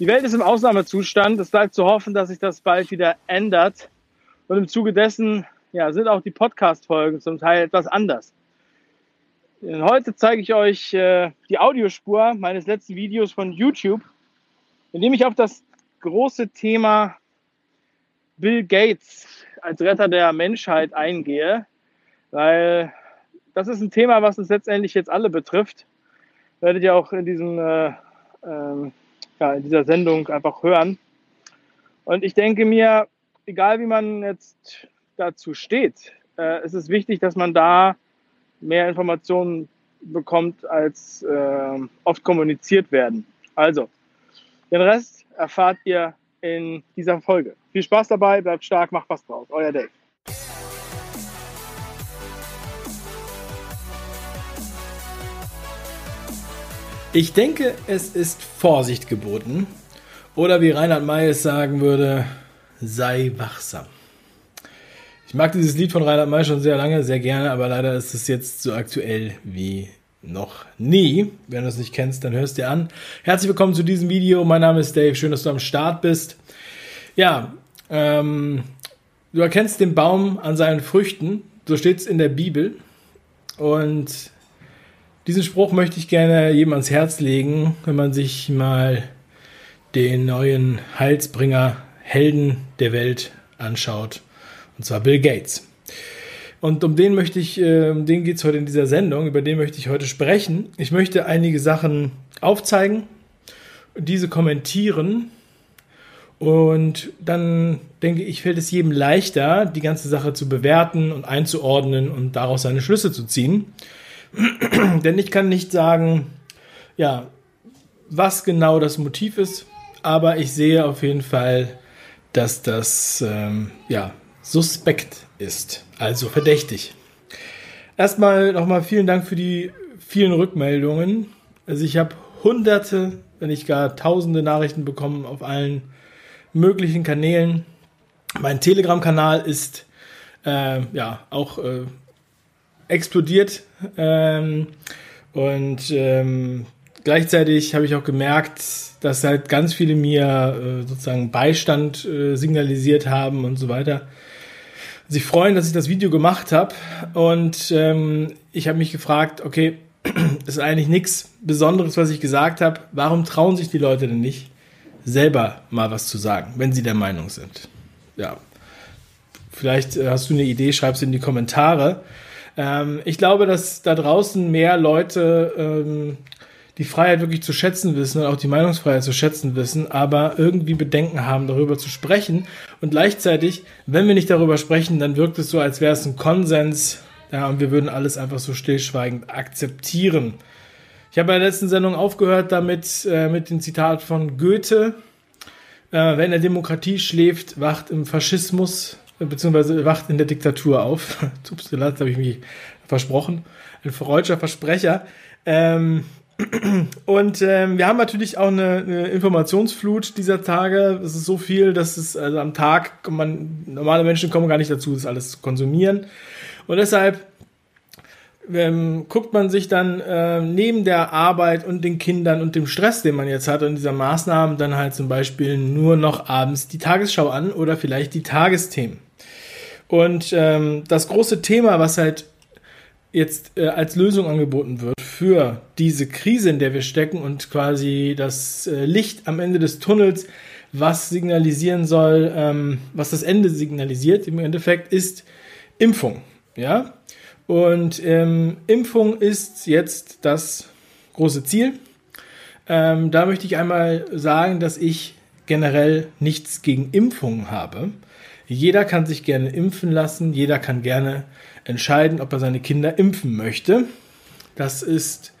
Die Welt ist im Ausnahmezustand. Es bleibt zu hoffen, dass sich das bald wieder ändert. Und im Zuge dessen ja, sind auch die Podcast-Folgen zum Teil etwas anders. Denn heute zeige ich euch äh, die Audiospur meines letzten Videos von YouTube, in dem ich auf das große Thema Bill Gates als Retter der Menschheit eingehe, weil das ist ein Thema, was uns letztendlich jetzt alle betrifft. Werdet ihr auch in diesem äh, ähm, ja, in dieser Sendung einfach hören. Und ich denke mir, egal wie man jetzt dazu steht, äh, es ist wichtig, dass man da mehr Informationen bekommt, als äh, oft kommuniziert werden. Also, den Rest erfahrt ihr in dieser Folge. Viel Spaß dabei, bleibt stark, macht was draus. Euer Dave. Ich denke, es ist Vorsicht geboten. Oder wie Reinhard May es sagen würde, sei wachsam. Ich mag dieses Lied von Reinhard May schon sehr lange, sehr gerne, aber leider ist es jetzt so aktuell wie noch nie. Wenn du es nicht kennst, dann hörst dir an. Herzlich willkommen zu diesem Video. Mein Name ist Dave. Schön, dass du am Start bist. Ja, ähm, du erkennst den Baum an seinen Früchten. So steht es in der Bibel. Und diesen Spruch möchte ich gerne jedem ans Herz legen, wenn man sich mal den neuen Heilsbringer Helden der Welt anschaut. Und zwar Bill Gates. Und um den möchte ich, um den geht es heute in dieser Sendung, über den möchte ich heute sprechen. Ich möchte einige Sachen aufzeigen, diese kommentieren und dann denke ich, fällt es jedem leichter, die ganze Sache zu bewerten und einzuordnen und daraus seine Schlüsse zu ziehen. Denn ich kann nicht sagen, ja, was genau das Motiv ist, aber ich sehe auf jeden Fall, dass das ähm, ja, suspekt ist, also verdächtig. Erstmal nochmal vielen Dank für die vielen Rückmeldungen. Also ich habe hunderte, wenn nicht gar tausende Nachrichten bekommen auf allen möglichen Kanälen. Mein Telegram-Kanal ist äh, ja auch äh, explodiert. Ähm, und ähm, gleichzeitig habe ich auch gemerkt, dass halt ganz viele mir äh, sozusagen Beistand äh, signalisiert haben und so weiter. Sich freuen, dass ich das Video gemacht habe. Und ähm, ich habe mich gefragt, okay, ist eigentlich nichts Besonderes, was ich gesagt habe. Warum trauen sich die Leute denn nicht, selber mal was zu sagen, wenn sie der Meinung sind? Ja. Vielleicht äh, hast du eine Idee, schreib es in die Kommentare. Ähm, ich glaube, dass da draußen mehr Leute ähm, die Freiheit wirklich zu schätzen wissen und auch die Meinungsfreiheit zu schätzen wissen, aber irgendwie Bedenken haben, darüber zu sprechen. Und gleichzeitig, wenn wir nicht darüber sprechen, dann wirkt es so, als wäre es ein Konsens, ja, und wir würden alles einfach so stillschweigend akzeptieren. Ich habe bei der letzten Sendung aufgehört damit, äh, mit dem Zitat von Goethe. Äh, wenn der Demokratie schläft, wacht im Faschismus beziehungsweise wacht in der Diktatur auf. Ups, das habe ich mich versprochen. Ein freudscher Versprecher. Ähm, und ähm, wir haben natürlich auch eine, eine, Informationsflut dieser Tage. Es ist so viel, dass es also am Tag, man, normale Menschen kommen gar nicht dazu, das alles zu konsumieren. Und deshalb ähm, guckt man sich dann äh, neben der Arbeit und den Kindern und dem Stress, den man jetzt hat und dieser Maßnahmen, dann halt zum Beispiel nur noch abends die Tagesschau an oder vielleicht die Tagesthemen. Und ähm, das große Thema, was halt jetzt äh, als Lösung angeboten wird für diese Krise, in der wir stecken und quasi das äh, Licht am Ende des Tunnels, was signalisieren soll, ähm, was das Ende signalisiert, im Endeffekt ist Impfung. Ja, und ähm, Impfung ist jetzt das große Ziel. Ähm, da möchte ich einmal sagen, dass ich generell nichts gegen Impfungen habe. Jeder kann sich gerne impfen lassen, jeder kann gerne entscheiden, ob er seine Kinder impfen möchte. Das ist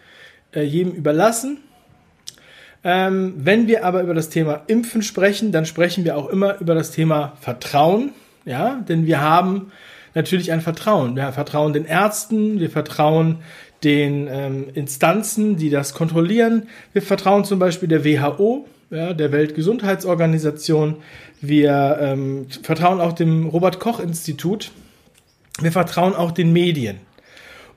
äh, jedem überlassen. Ähm, wenn wir aber über das Thema Impfen sprechen, dann sprechen wir auch immer über das Thema Vertrauen. Ja, denn wir haben natürlich ein Vertrauen. Wir vertrauen den Ärzten, wir vertrauen den ähm, Instanzen, die das kontrollieren. Wir vertrauen zum Beispiel der WHO, ja, der Weltgesundheitsorganisation. Wir ähm, vertrauen auch dem Robert Koch Institut. Wir vertrauen auch den Medien.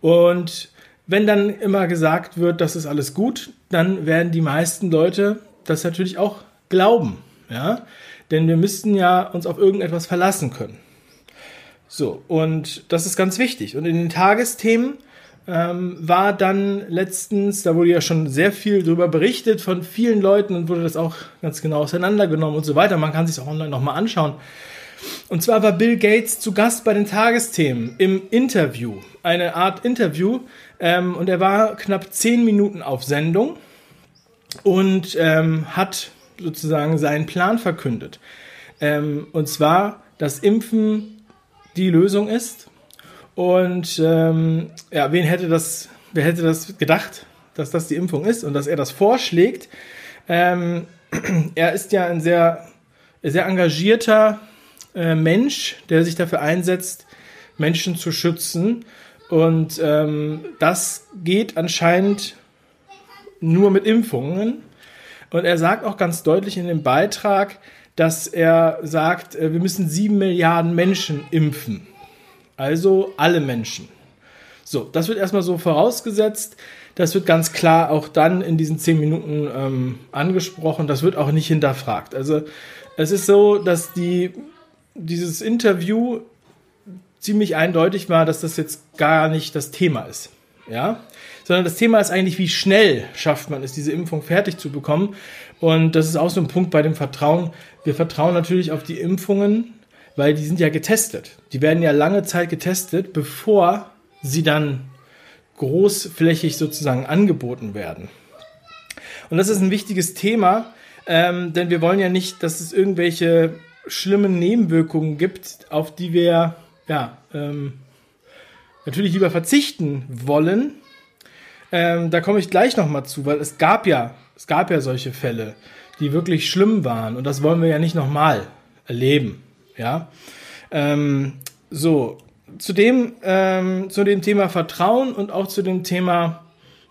Und wenn dann immer gesagt wird, das ist alles gut, dann werden die meisten Leute das natürlich auch glauben, ja, denn wir müssten ja uns auf irgendetwas verlassen können. So, und das ist ganz wichtig. Und in den Tagesthemen ähm, war dann letztens, da wurde ja schon sehr viel darüber berichtet von vielen Leuten und wurde das auch ganz genau auseinandergenommen und so weiter. Man kann sich auch online nochmal anschauen. Und zwar war Bill Gates zu Gast bei den Tagesthemen im Interview, eine Art Interview. Ähm, und er war knapp zehn Minuten auf Sendung und ähm, hat sozusagen seinen Plan verkündet. Ähm, und zwar, dass Impfen die Lösung ist. Und ähm, ja, wen hätte das, wer hätte das gedacht, dass das die Impfung ist und dass er das vorschlägt? Ähm, er ist ja ein sehr, sehr engagierter äh, Mensch, der sich dafür einsetzt, Menschen zu schützen. Und ähm, das geht anscheinend nur mit Impfungen. Und er sagt auch ganz deutlich in dem Beitrag, dass er sagt, äh, wir müssen sieben Milliarden Menschen impfen. Also alle Menschen. So, das wird erstmal so vorausgesetzt. Das wird ganz klar auch dann in diesen zehn Minuten ähm, angesprochen. Das wird auch nicht hinterfragt. Also es ist so, dass die, dieses Interview ziemlich eindeutig war, dass das jetzt gar nicht das Thema ist. Ja, sondern das Thema ist eigentlich, wie schnell schafft man es, diese Impfung fertig zu bekommen. Und das ist auch so ein Punkt bei dem Vertrauen. Wir vertrauen natürlich auf die Impfungen, weil die sind ja getestet. Die werden ja lange Zeit getestet, bevor sie dann großflächig sozusagen angeboten werden. Und das ist ein wichtiges Thema, ähm, denn wir wollen ja nicht, dass es irgendwelche schlimmen Nebenwirkungen gibt, auf die wir ja ähm, natürlich lieber verzichten wollen. Ähm, da komme ich gleich noch mal zu, weil es gab ja, es gab ja solche Fälle, die wirklich schlimm waren und das wollen wir ja nicht noch mal erleben, ja. Ähm, so zu dem ähm, zu dem Thema Vertrauen und auch zu dem Thema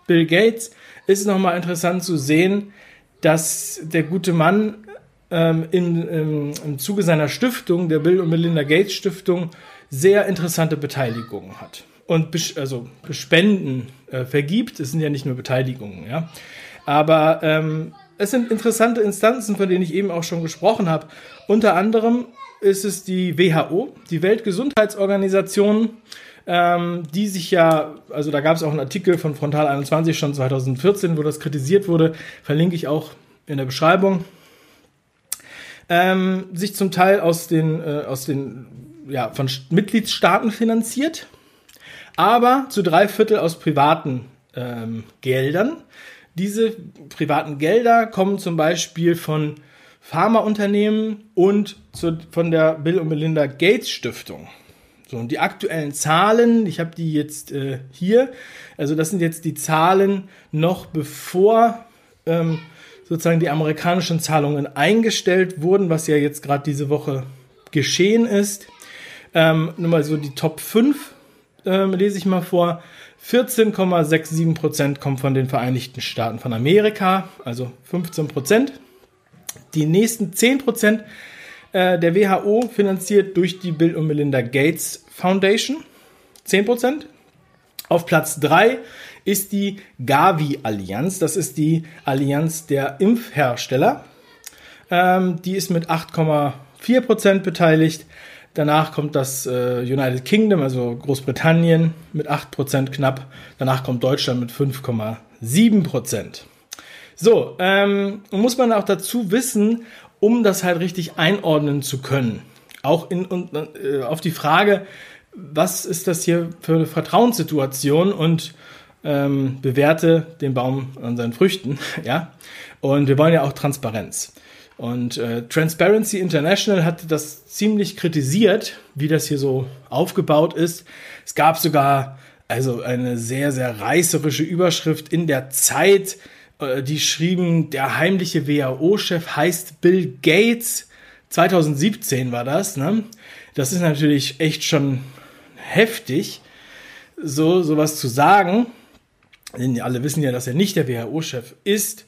Bill Gates ist es noch mal interessant zu sehen, dass der gute Mann ähm, in, im, im Zuge seiner Stiftung, der Bill und Melinda Gates Stiftung, sehr interessante Beteiligungen hat und also Spenden äh, vergibt. Es sind ja nicht nur Beteiligungen, ja. Aber ähm, es sind interessante Instanzen, von denen ich eben auch schon gesprochen habe. Unter anderem ist es die WHO, die Weltgesundheitsorganisation, ähm, die sich ja, also da gab es auch einen Artikel von Frontal 21 schon 2014, wo das kritisiert wurde, verlinke ich auch in der Beschreibung, ähm, sich zum Teil aus den, äh, aus den ja, von Mitgliedstaaten finanziert, aber zu drei Viertel aus privaten ähm, Geldern. Diese privaten Gelder kommen zum Beispiel von Pharmaunternehmen und zu, von der Bill und Melinda Gates Stiftung. So, und die aktuellen Zahlen, ich habe die jetzt äh, hier, also das sind jetzt die Zahlen noch bevor ähm, sozusagen die amerikanischen Zahlungen eingestellt wurden, was ja jetzt gerade diese Woche geschehen ist. Ähm, nur mal so die Top 5 ähm, lese ich mal vor. 14,67 Prozent kommen von den Vereinigten Staaten von Amerika, also 15 Prozent. Die nächsten 10 Prozent äh, der WHO finanziert durch die Bill und Melinda Gates Foundation, 10 Prozent. Auf Platz 3 ist die Gavi-Allianz. Das ist die Allianz der Impfhersteller. Ähm, die ist mit 8,4 Prozent beteiligt. Danach kommt das äh, United Kingdom, also Großbritannien, mit 8% knapp. Danach kommt Deutschland mit 5,7%. So, ähm, muss man auch dazu wissen, um das halt richtig einordnen zu können. Auch in, und, äh, auf die Frage, was ist das hier für eine Vertrauenssituation und ähm, bewerte den Baum an seinen Früchten, ja. Und wir wollen ja auch Transparenz. Und äh, Transparency International hat das ziemlich kritisiert, wie das hier so aufgebaut ist. Es gab sogar also eine sehr, sehr reißerische Überschrift in der Zeit, die schrieben, der heimliche WHO-Chef heißt Bill Gates. 2017 war das, ne? Das ist natürlich echt schon heftig, so sowas zu sagen. Denn alle wissen ja, dass er nicht der WHO-Chef ist.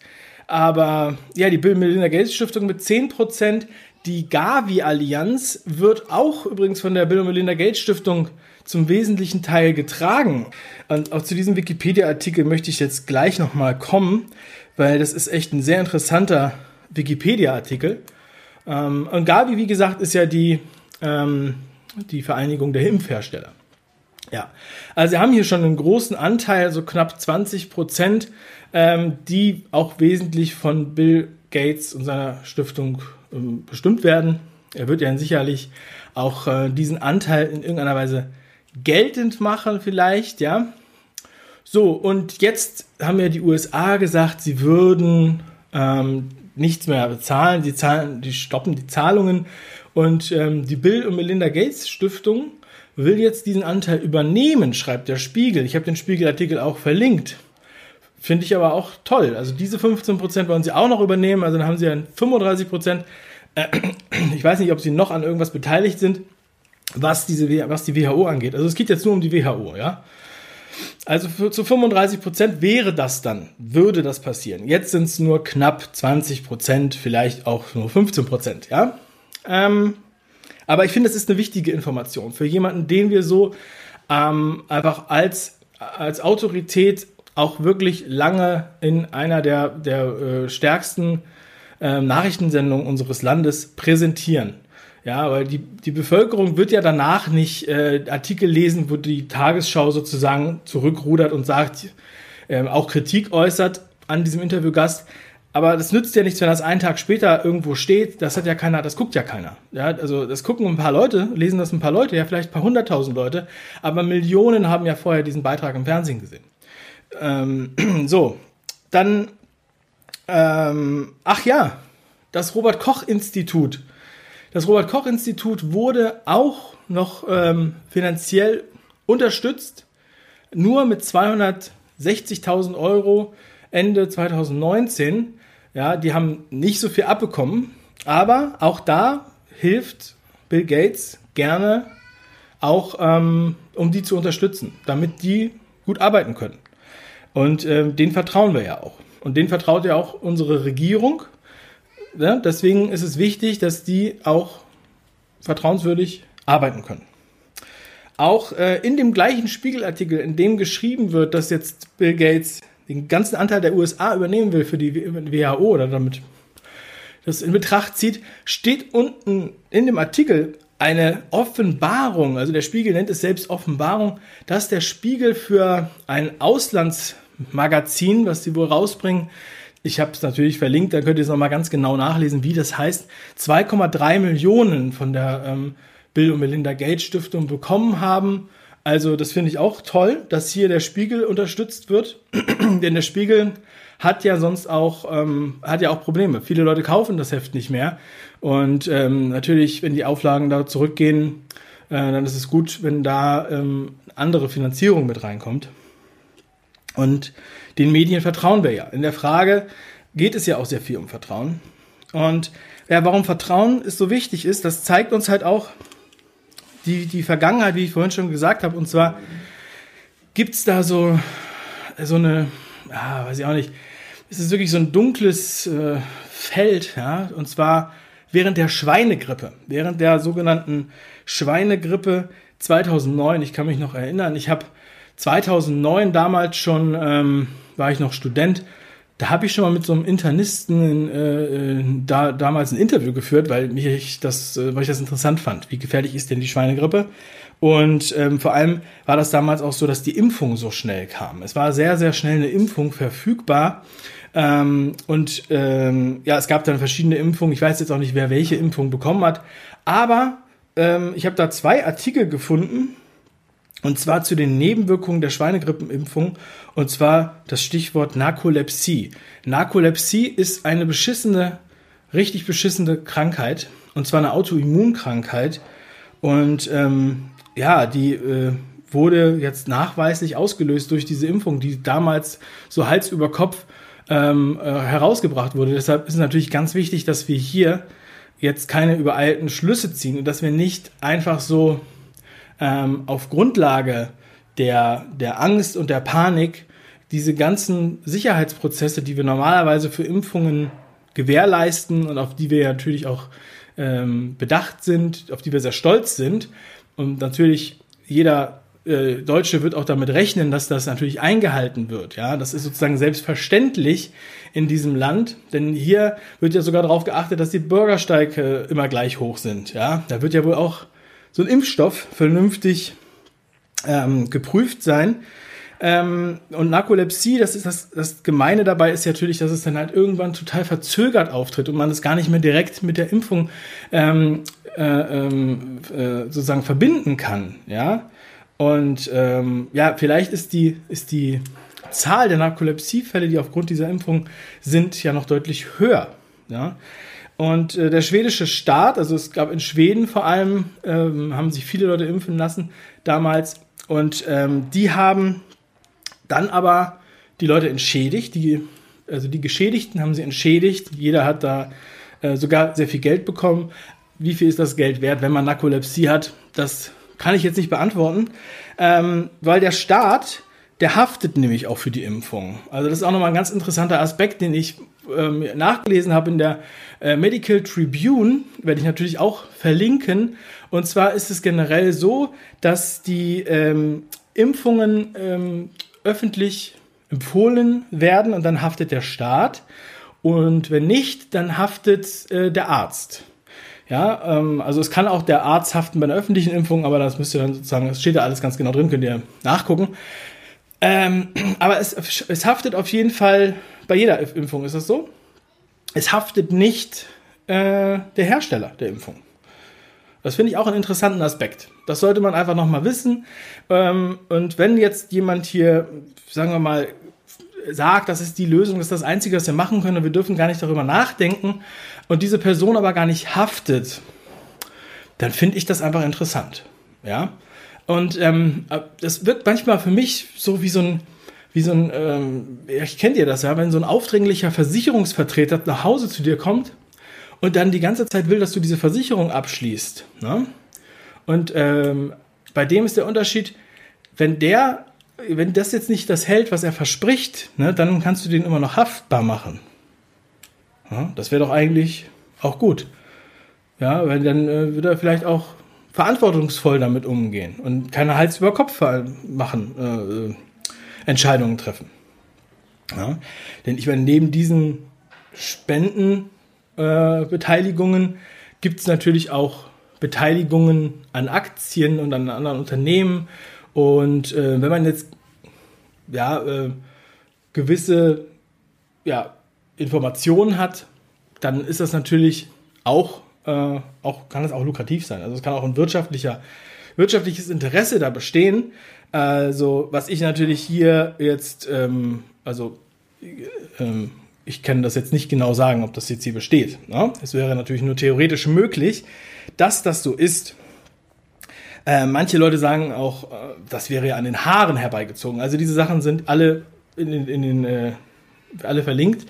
Aber ja, die Bill Melinda Gates Stiftung mit 10%. Die Gavi-Allianz wird auch übrigens von der Bill und Melinda Gates Stiftung zum wesentlichen Teil getragen. Und auch zu diesem Wikipedia-Artikel möchte ich jetzt gleich nochmal kommen, weil das ist echt ein sehr interessanter Wikipedia-Artikel. Ähm, und Gavi, wie gesagt, ist ja die, ähm, die Vereinigung der Impfhersteller. Ja, also wir haben hier schon einen großen Anteil, so knapp 20 Prozent, ähm, die auch wesentlich von Bill Gates und seiner Stiftung bestimmt werden. Er wird ja sicherlich auch äh, diesen Anteil in irgendeiner Weise geltend machen, vielleicht, ja. So, und jetzt haben ja die USA gesagt, sie würden ähm, nichts mehr bezahlen, sie zahlen, die stoppen die Zahlungen und ähm, die Bill und Melinda Gates Stiftung will jetzt diesen Anteil übernehmen, schreibt der Spiegel. Ich habe den Spiegelartikel auch verlinkt. Finde ich aber auch toll. Also diese 15% wollen sie auch noch übernehmen, also dann haben sie dann 35%. Äh, ich weiß nicht, ob sie noch an irgendwas beteiligt sind, was, diese, was die WHO angeht. Also es geht jetzt nur um die WHO, ja. Also für, zu 35 Prozent wäre das dann, würde das passieren. Jetzt sind es nur knapp 20 Prozent, vielleicht auch nur 15 Prozent, ja. Ähm, aber ich finde, es ist eine wichtige Information für jemanden, den wir so ähm, einfach als, als Autorität auch wirklich lange in einer der, der äh, stärksten äh, Nachrichtensendungen unseres Landes präsentieren. Ja, weil die, die Bevölkerung wird ja danach nicht äh, Artikel lesen, wo die Tagesschau sozusagen zurückrudert und sagt, äh, auch Kritik äußert an diesem Interviewgast. Aber das nützt ja nichts, wenn das einen Tag später irgendwo steht. Das hat ja keiner, das guckt ja keiner. Ja, also das gucken ein paar Leute, lesen das ein paar Leute, ja vielleicht ein paar hunderttausend Leute, aber Millionen haben ja vorher diesen Beitrag im Fernsehen gesehen. Ähm, so, dann, ähm, ach ja, das Robert Koch Institut das Robert Koch Institut wurde auch noch ähm, finanziell unterstützt, nur mit 260.000 Euro Ende 2019. Ja, die haben nicht so viel abbekommen, aber auch da hilft Bill Gates gerne auch, ähm, um die zu unterstützen, damit die gut arbeiten können. Und ähm, den vertrauen wir ja auch. Und den vertraut ja auch unsere Regierung ja, deswegen ist es wichtig, dass die auch vertrauenswürdig arbeiten können. Auch äh, in dem gleichen Spiegelartikel, in dem geschrieben wird, dass jetzt Bill Gates den ganzen Anteil der USA übernehmen will für die WHO oder damit das in Betracht zieht, steht unten in dem Artikel eine Offenbarung, also der Spiegel nennt es selbst Offenbarung, dass der Spiegel für ein Auslandsmagazin, was sie wohl rausbringen, ich habe es natürlich verlinkt, da könnt ihr es nochmal ganz genau nachlesen, wie das heißt. 2,3 Millionen von der ähm, Bill und Melinda Gates Stiftung bekommen haben. Also das finde ich auch toll, dass hier der Spiegel unterstützt wird, denn der Spiegel hat ja sonst auch ähm, hat ja auch Probleme. Viele Leute kaufen das Heft nicht mehr und ähm, natürlich, wenn die Auflagen da zurückgehen, äh, dann ist es gut, wenn da ähm, andere Finanzierung mit reinkommt. Und den Medien vertrauen wir ja. In der Frage geht es ja auch sehr viel um Vertrauen. Und ja, warum Vertrauen ist so wichtig ist, das zeigt uns halt auch die, die Vergangenheit, wie ich vorhin schon gesagt habe. Und zwar gibt es da so, so eine, ja, weiß ich auch nicht, es ist wirklich so ein dunkles äh, Feld, ja, und zwar während der Schweinegrippe, während der sogenannten Schweinegrippe 2009, ich kann mich noch erinnern, ich habe 2009 damals schon ähm, war ich noch Student. Da habe ich schon mal mit so einem Internisten äh, da damals ein Interview geführt, weil mich ich das, äh, weil ich das interessant fand. Wie gefährlich ist denn die Schweinegrippe? Und ähm, vor allem war das damals auch so, dass die Impfung so schnell kam. Es war sehr, sehr schnell eine Impfung verfügbar. Ähm, und ähm, ja, es gab dann verschiedene Impfungen. Ich weiß jetzt auch nicht, wer welche Impfung bekommen hat. Aber ähm, ich habe da zwei Artikel gefunden, und zwar zu den Nebenwirkungen der Schweinegrippenimpfung. Und zwar das Stichwort Narkolepsie. Narkolepsie ist eine beschissene, richtig beschissene Krankheit. Und zwar eine Autoimmunkrankheit. Und ähm, ja, die äh, wurde jetzt nachweislich ausgelöst durch diese Impfung, die damals so Hals über Kopf ähm, äh, herausgebracht wurde. Deshalb ist es natürlich ganz wichtig, dass wir hier jetzt keine übereilten Schlüsse ziehen und dass wir nicht einfach so ähm, auf Grundlage der, der Angst und der Panik diese ganzen Sicherheitsprozesse, die wir normalerweise für Impfungen gewährleisten und auf die wir natürlich auch ähm, bedacht sind, auf die wir sehr stolz sind und natürlich jeder äh, Deutsche wird auch damit rechnen, dass das natürlich eingehalten wird. Ja, das ist sozusagen selbstverständlich in diesem Land, denn hier wird ja sogar darauf geachtet, dass die Bürgersteige immer gleich hoch sind. Ja, da wird ja wohl auch so ein Impfstoff vernünftig ähm, geprüft sein. Ähm, und Narkolepsie, das ist das, das Gemeine dabei ist natürlich, dass es dann halt irgendwann total verzögert auftritt und man es gar nicht mehr direkt mit der Impfung ähm, äh, ähm, äh, sozusagen verbinden kann. Ja. Und ähm, ja, vielleicht ist die, ist die Zahl der Narkolepsiefälle, die aufgrund dieser Impfung sind, ja noch deutlich höher. Ja. Und äh, der schwedische Staat, also es gab in Schweden vor allem, ähm, haben sich viele Leute impfen lassen damals. Und ähm, die haben dann aber die Leute entschädigt, die, also die Geschädigten haben sie entschädigt. Jeder hat da äh, sogar sehr viel Geld bekommen. Wie viel ist das Geld wert, wenn man Narkolepsie hat? Das kann ich jetzt nicht beantworten, ähm, weil der Staat, der haftet nämlich auch für die Impfung. Also das ist auch nochmal ein ganz interessanter Aspekt, den ich ähm, nachgelesen habe in der äh, Medical Tribune, werde ich natürlich auch verlinken. Und zwar ist es generell so, dass die ähm, Impfungen ähm, öffentlich empfohlen werden und dann haftet der Staat. Und wenn nicht, dann haftet äh, der Arzt. Ja, ähm, also es kann auch der Arzt haften bei einer öffentlichen Impfung, aber das müsst ihr dann sozusagen, es steht da alles ganz genau drin, könnt ihr nachgucken. Ähm, aber es, es haftet auf jeden Fall bei jeder Impfung, ist das so? Es haftet nicht äh, der Hersteller der Impfung. Das finde ich auch einen interessanten Aspekt. Das sollte man einfach nochmal wissen. Ähm, und wenn jetzt jemand hier, sagen wir mal, sagt, das ist die Lösung, das ist das Einzige, was wir machen können und wir dürfen gar nicht darüber nachdenken, und diese Person aber gar nicht haftet, dann finde ich das einfach interessant. Ja. Und ähm, das wird manchmal für mich so wie so ein, wie so ein, ähm, ich kennt ihr das ja, wenn so ein aufdringlicher Versicherungsvertreter nach Hause zu dir kommt und dann die ganze Zeit will, dass du diese Versicherung abschließt. Ne? Und ähm, bei dem ist der Unterschied, wenn der, wenn das jetzt nicht das hält, was er verspricht, ne, dann kannst du den immer noch haftbar machen. Ja, das wäre doch eigentlich auch gut. Ja, weil dann äh, würde er vielleicht auch verantwortungsvoll damit umgehen und keine Hals über Kopf machen, äh, Entscheidungen treffen. Ja, denn ich meine, neben diesen Spendenbeteiligungen äh, gibt es natürlich auch Beteiligungen an Aktien und an anderen Unternehmen. Und äh, wenn man jetzt ja, äh, gewisse ja, Informationen hat, dann ist das natürlich auch, äh, auch, kann es auch lukrativ sein. Also es kann auch ein wirtschaftlicher, wirtschaftliches Interesse da bestehen. Also, was ich natürlich hier jetzt, ähm, also ähm, ich kann das jetzt nicht genau sagen, ob das jetzt hier besteht. Ne? Es wäre natürlich nur theoretisch möglich, dass das so ist. Äh, manche Leute sagen auch, äh, das wäre ja an den Haaren herbeigezogen. Also diese Sachen sind alle in, in, in den, äh, alle verlinkt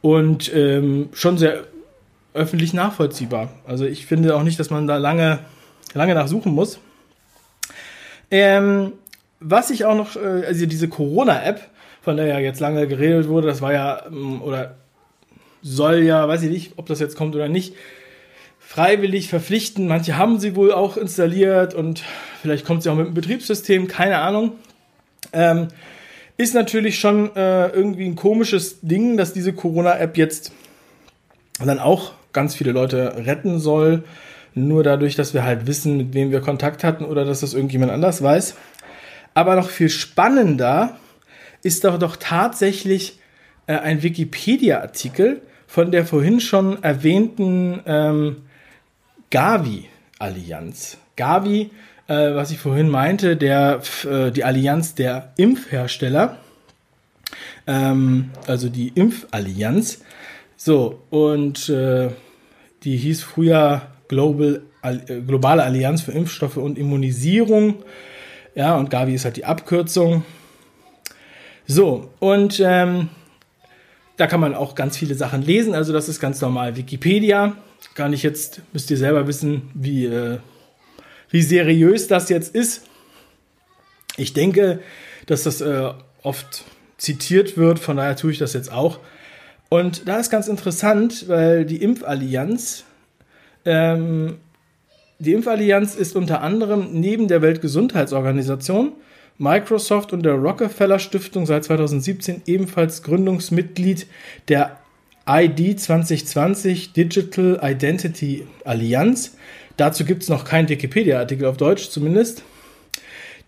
und ähm, schon sehr öffentlich nachvollziehbar. Also ich finde auch nicht, dass man da lange, lange nachsuchen muss. Ähm, was ich auch noch, äh, also diese Corona-App, von der ja jetzt lange geredet wurde, das war ja, ähm, oder soll ja, weiß ich nicht, ob das jetzt kommt oder nicht, freiwillig verpflichten. Manche haben sie wohl auch installiert und vielleicht kommt sie auch mit dem Betriebssystem, keine Ahnung. Ähm, ist natürlich schon äh, irgendwie ein komisches Ding, dass diese Corona-App jetzt dann auch ganz viele Leute retten soll. Nur dadurch, dass wir halt wissen, mit wem wir Kontakt hatten oder dass das irgendjemand anders weiß. Aber noch viel spannender ist doch doch tatsächlich äh, ein Wikipedia-Artikel von der vorhin schon erwähnten ähm, Gavi-Allianz. Gavi äh, was ich vorhin meinte, der, äh, die Allianz der Impfhersteller, ähm, also die Impfallianz. So, und äh, die hieß früher Global, äh, Globale Allianz für Impfstoffe und Immunisierung. Ja, und Gavi ist halt die Abkürzung. So, und ähm, da kann man auch ganz viele Sachen lesen. Also das ist ganz normal. Wikipedia kann ich jetzt, müsst ihr selber wissen, wie äh, wie seriös das jetzt ist. Ich denke, dass das äh, oft zitiert wird, von daher tue ich das jetzt auch. Und da ist ganz interessant, weil die Impfallianz ähm, die Impfallianz ist unter anderem neben der Weltgesundheitsorganisation, Microsoft und der Rockefeller Stiftung seit 2017 ebenfalls Gründungsmitglied der ID 2020 Digital Identity Allianz. Dazu gibt es noch keinen Wikipedia-Artikel auf Deutsch zumindest,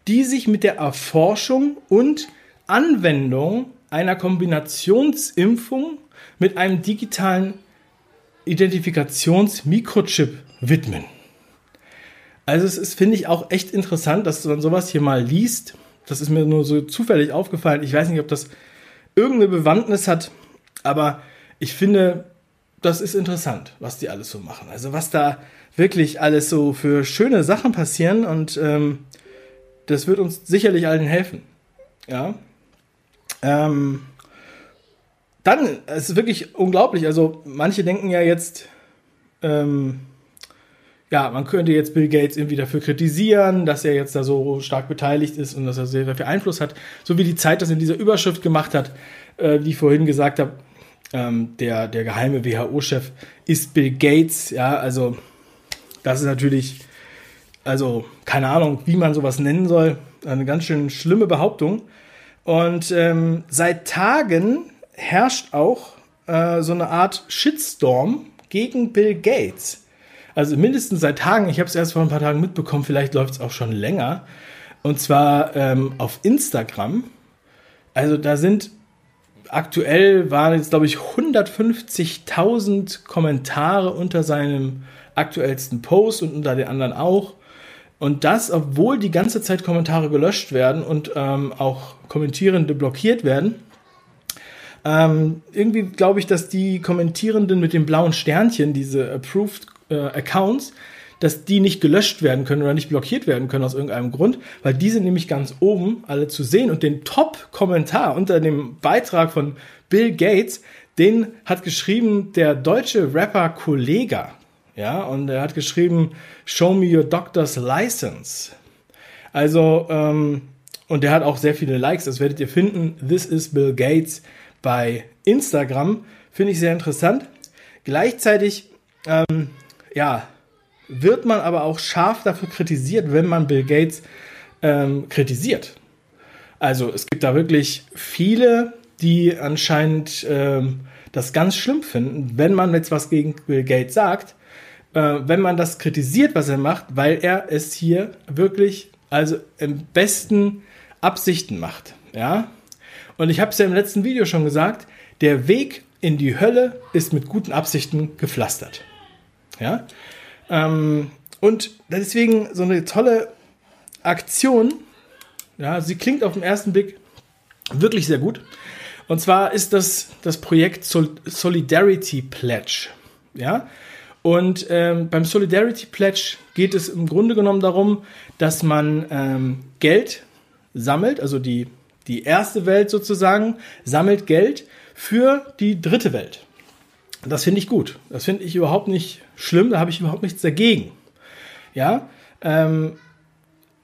die sich mit der Erforschung und Anwendung einer Kombinationsimpfung mit einem digitalen Identifikationsmikrochip widmen. Also es ist, finde ich, auch echt interessant, dass man sowas hier mal liest. Das ist mir nur so zufällig aufgefallen. Ich weiß nicht, ob das irgendeine Bewandtnis hat, aber ich finde, das ist interessant, was die alles so machen. Also was da wirklich alles so für schöne Sachen passieren und ähm, das wird uns sicherlich allen helfen. Ja. Ähm, dann, es ist wirklich unglaublich. Also, manche denken ja jetzt, ähm, ja, man könnte jetzt Bill Gates irgendwie dafür kritisieren, dass er jetzt da so stark beteiligt ist und dass er sehr, sehr viel Einfluss hat. So wie die Zeit das in dieser Überschrift gemacht hat, äh, wie ich vorhin gesagt habe, ähm, der, der geheime WHO-Chef ist Bill Gates. Ja, also, das ist natürlich, also, keine Ahnung, wie man sowas nennen soll. Eine ganz schön schlimme Behauptung. Und ähm, seit Tagen herrscht auch äh, so eine Art Shitstorm gegen Bill Gates. Also mindestens seit Tagen, ich habe es erst vor ein paar Tagen mitbekommen, vielleicht läuft es auch schon länger. Und zwar ähm, auf Instagram. Also da sind aktuell waren jetzt, glaube ich, 150.000 Kommentare unter seinem aktuellsten Post und unter den anderen auch. Und das, obwohl die ganze Zeit Kommentare gelöscht werden und ähm, auch Kommentierende blockiert werden. Ähm, irgendwie glaube ich, dass die Kommentierenden mit dem blauen Sternchen, diese Approved äh, Accounts, dass die nicht gelöscht werden können oder nicht blockiert werden können aus irgendeinem Grund, weil die sind nämlich ganz oben alle zu sehen und den Top-Kommentar unter dem Beitrag von Bill Gates, den hat geschrieben der deutsche Rapper Kollega. Ja, und er hat geschrieben, Show me your doctor's license. Also, ähm, und der hat auch sehr viele Likes, das werdet ihr finden. This is Bill Gates bei Instagram. Finde ich sehr interessant. Gleichzeitig, ähm, ja, wird man aber auch scharf dafür kritisiert, wenn man Bill Gates ähm, kritisiert. Also es gibt da wirklich viele, die anscheinend ähm, das ganz schlimm finden, wenn man jetzt was gegen Bill Gates sagt, äh, wenn man das kritisiert, was er macht, weil er es hier wirklich, also im besten Absichten macht. Ja, und ich habe es ja im letzten Video schon gesagt, der Weg in die Hölle ist mit guten Absichten gepflastert. Ja? Ähm, und deswegen so eine tolle Aktion. Ja, sie klingt auf den ersten Blick wirklich sehr gut. Und zwar ist das das Projekt Sol Solidarity Pledge. Ja, und ähm, beim Solidarity Pledge geht es im Grunde genommen darum, dass man ähm, Geld sammelt, also die die erste Welt sozusagen sammelt Geld für die dritte Welt. Das finde ich gut. Das finde ich überhaupt nicht schlimm. Da habe ich überhaupt nichts dagegen. Ja, ähm,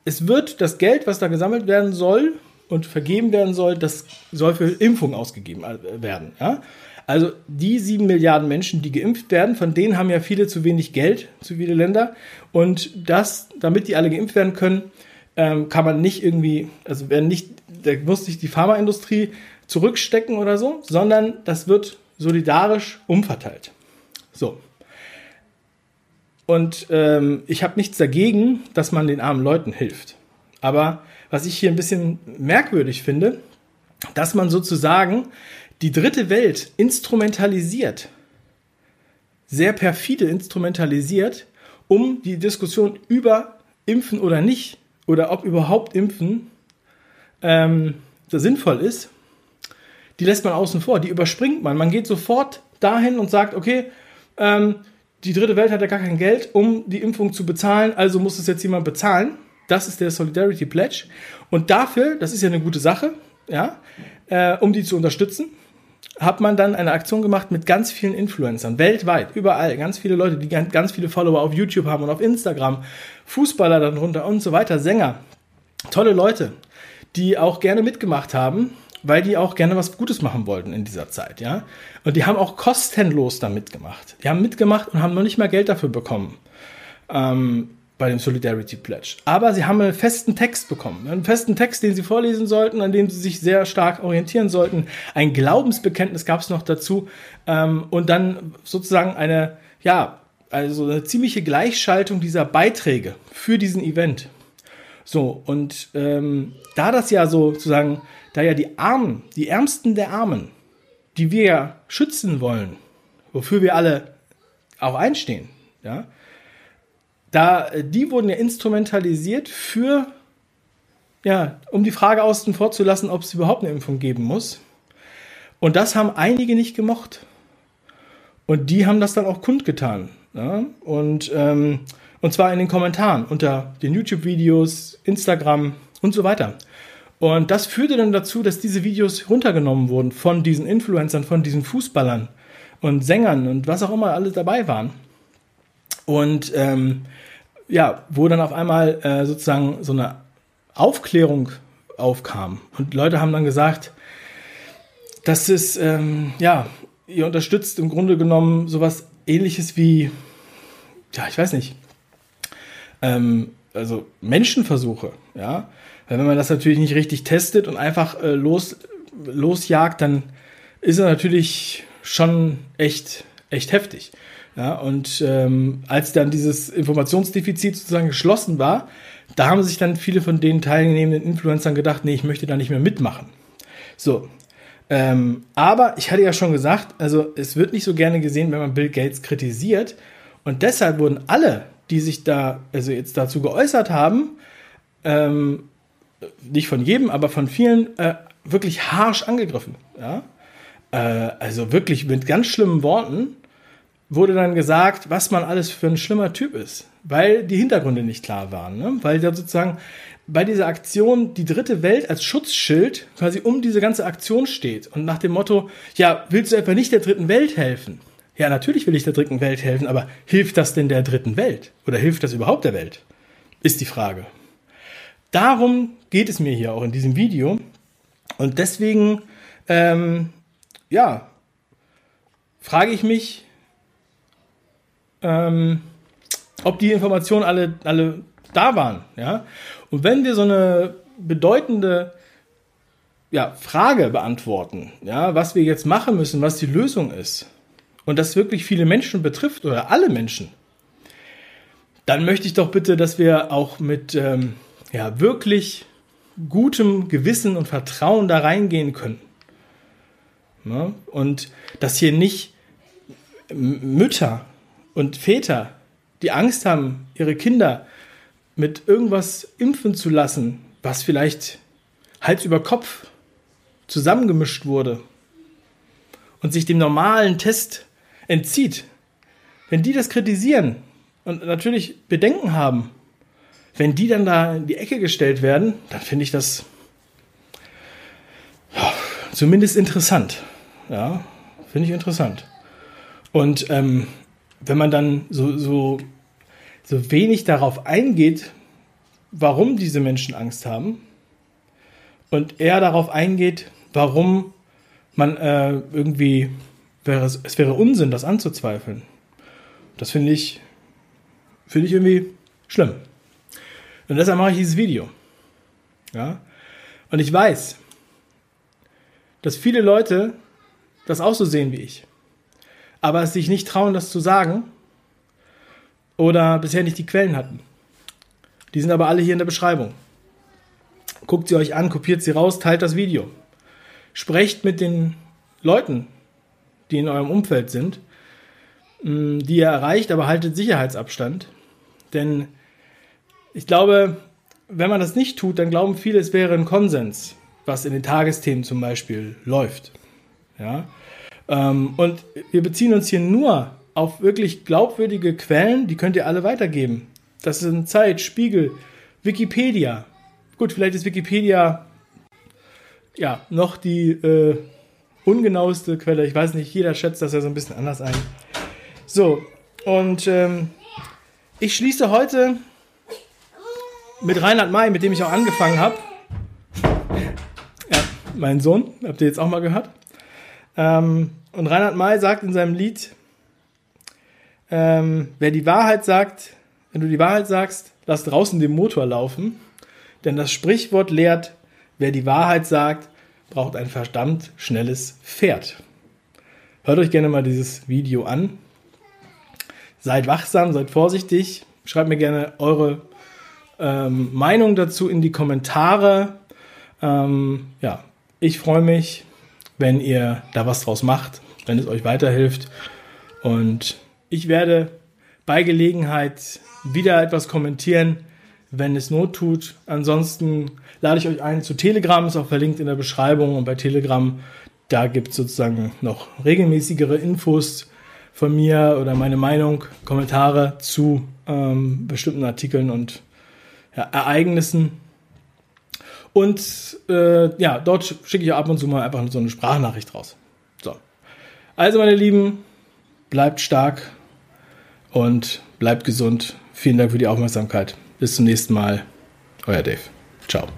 es wird das Geld, was da gesammelt werden soll und vergeben werden soll, das soll für Impfung ausgegeben äh, werden. Ja? Also die sieben Milliarden Menschen, die geimpft werden, von denen haben ja viele zu wenig Geld, zu viele Länder. Und das, damit die alle geimpft werden können, ähm, kann man nicht irgendwie, also werden nicht da muss sich die Pharmaindustrie zurückstecken oder so, sondern das wird solidarisch umverteilt. So. Und ähm, ich habe nichts dagegen, dass man den armen Leuten hilft. Aber was ich hier ein bisschen merkwürdig finde, dass man sozusagen die dritte Welt instrumentalisiert, sehr perfide instrumentalisiert, um die Diskussion über Impfen oder nicht oder ob überhaupt Impfen ähm, sinnvoll ist, die lässt man außen vor, die überspringt man. Man geht sofort dahin und sagt, okay, ähm, die dritte Welt hat ja gar kein Geld, um die Impfung zu bezahlen, also muss es jetzt jemand bezahlen. Das ist der Solidarity Pledge. Und dafür, das ist ja eine gute Sache, ja, äh, um die zu unterstützen, hat man dann eine Aktion gemacht mit ganz vielen Influencern, weltweit, überall, ganz viele Leute, die ganz viele Follower auf YouTube haben und auf Instagram, Fußballer darunter und so weiter, Sänger, tolle Leute die auch gerne mitgemacht haben, weil die auch gerne was Gutes machen wollten in dieser Zeit, ja. Und die haben auch kostenlos da mitgemacht. Die haben mitgemacht und haben noch nicht mal Geld dafür bekommen. Ähm, bei dem Solidarity Pledge. Aber sie haben einen festen Text bekommen. Einen festen Text, den sie vorlesen sollten, an dem sie sich sehr stark orientieren sollten. Ein Glaubensbekenntnis gab es noch dazu. Ähm, und dann sozusagen eine, ja, also eine ziemliche Gleichschaltung dieser Beiträge für diesen Event. So, und ähm, da das ja so sozusagen, da ja die Armen, die Ärmsten der Armen, die wir ja schützen wollen, wofür wir alle auch einstehen, ja, da, die wurden ja instrumentalisiert für, ja, um die Frage außen vor zu lassen, ob es überhaupt eine Impfung geben muss. Und das haben einige nicht gemocht. Und die haben das dann auch kundgetan. Ja? Und, ähm, und zwar in den Kommentaren unter den YouTube-Videos, Instagram und so weiter. Und das führte dann dazu, dass diese Videos runtergenommen wurden von diesen Influencern, von diesen Fußballern und Sängern und was auch immer alle dabei waren. Und ähm, ja, wo dann auf einmal äh, sozusagen so eine Aufklärung aufkam. Und Leute haben dann gesagt, das ist, ähm, ja, ihr unterstützt im Grunde genommen sowas ähnliches wie, ja, ich weiß nicht, ähm, also Menschenversuche, ja. Wenn man das natürlich nicht richtig testet und einfach äh, los, losjagt, dann ist er natürlich schon echt, echt heftig. Ja, und ähm, als dann dieses Informationsdefizit sozusagen geschlossen war, da haben sich dann viele von den teilnehmenden Influencern gedacht, nee, ich möchte da nicht mehr mitmachen. So. Ähm, aber ich hatte ja schon gesagt, also es wird nicht so gerne gesehen, wenn man Bill Gates kritisiert. Und deshalb wurden alle, die sich da, also jetzt dazu geäußert haben, ähm, nicht von jedem, aber von vielen, äh, wirklich harsch angegriffen. Ja? Äh, also wirklich mit ganz schlimmen Worten wurde dann gesagt, was man alles für ein schlimmer Typ ist, weil die Hintergründe nicht klar waren. Ne? Weil ja sozusagen bei dieser Aktion die dritte Welt als Schutzschild quasi um diese ganze Aktion steht und nach dem Motto, ja, willst du etwa nicht der dritten Welt helfen? Ja, natürlich will ich der dritten Welt helfen, aber hilft das denn der dritten Welt? Oder hilft das überhaupt der Welt? Ist die Frage. Darum geht es mir hier auch in diesem Video. Und deswegen, ähm, ja, frage ich mich, ähm, ob die Informationen alle, alle da waren. Ja? Und wenn wir so eine bedeutende ja, Frage beantworten, ja, was wir jetzt machen müssen, was die Lösung ist, und das wirklich viele Menschen betrifft oder alle Menschen, dann möchte ich doch bitte, dass wir auch mit ähm, ja, wirklich gutem Gewissen und Vertrauen da reingehen können. Ja? Und dass hier nicht Mütter und Väter, die Angst haben, ihre Kinder mit irgendwas impfen zu lassen, was vielleicht Hals über Kopf zusammengemischt wurde und sich dem normalen Test entzieht, wenn die das kritisieren und natürlich Bedenken haben, wenn die dann da in die Ecke gestellt werden, dann finde ich das ja, zumindest interessant. Ja, finde ich interessant. Und ähm, wenn man dann so, so, so wenig darauf eingeht, warum diese Menschen Angst haben und eher darauf eingeht, warum man äh, irgendwie wäre es, es wäre Unsinn, das anzuzweifeln. Das finde ich, finde ich irgendwie schlimm. Und deshalb mache ich dieses Video. Ja? Und ich weiß, dass viele Leute das auch so sehen wie ich aber es sich nicht trauen, das zu sagen oder bisher nicht die Quellen hatten. Die sind aber alle hier in der Beschreibung. Guckt sie euch an, kopiert sie raus, teilt das Video. Sprecht mit den Leuten, die in eurem Umfeld sind, die ihr erreicht, aber haltet Sicherheitsabstand. Denn ich glaube, wenn man das nicht tut, dann glauben viele, es wäre ein Konsens, was in den Tagesthemen zum Beispiel läuft. Ja? Ähm, und wir beziehen uns hier nur auf wirklich glaubwürdige Quellen, die könnt ihr alle weitergeben. Das sind Zeit, Spiegel, Wikipedia. Gut, vielleicht ist Wikipedia ja noch die äh, ungenaueste Quelle. Ich weiß nicht, jeder schätzt das ja so ein bisschen anders ein. So, und ähm, ich schließe heute mit Reinhard May, mit dem ich auch angefangen habe. Ja, mein Sohn, habt ihr jetzt auch mal gehört? Ähm, und Reinhard May sagt in seinem Lied, ähm, wer die Wahrheit sagt wenn du die Wahrheit sagst, lass draußen den Motor laufen. Denn das Sprichwort lehrt, wer die Wahrheit sagt, braucht ein verdammt schnelles Pferd. Hört euch gerne mal dieses Video an. Seid wachsam, seid vorsichtig. Schreibt mir gerne eure ähm, Meinung dazu in die Kommentare. Ähm, ja, ich freue mich, wenn ihr da was draus macht, wenn es euch weiterhilft. Und ich werde bei Gelegenheit wieder etwas kommentieren, wenn es Not tut. Ansonsten lade ich euch ein zu Telegram, ist auch verlinkt in der Beschreibung. Und bei Telegram, da gibt es sozusagen noch regelmäßigere Infos von mir oder meine Meinung, Kommentare zu ähm, bestimmten Artikeln und ja, Ereignissen. Und äh, ja, dort schicke ich ab und zu mal einfach so eine Sprachnachricht raus. So. Also, meine Lieben, bleibt stark und bleibt gesund. Vielen Dank für die Aufmerksamkeit. Bis zum nächsten Mal. Euer Dave. Ciao.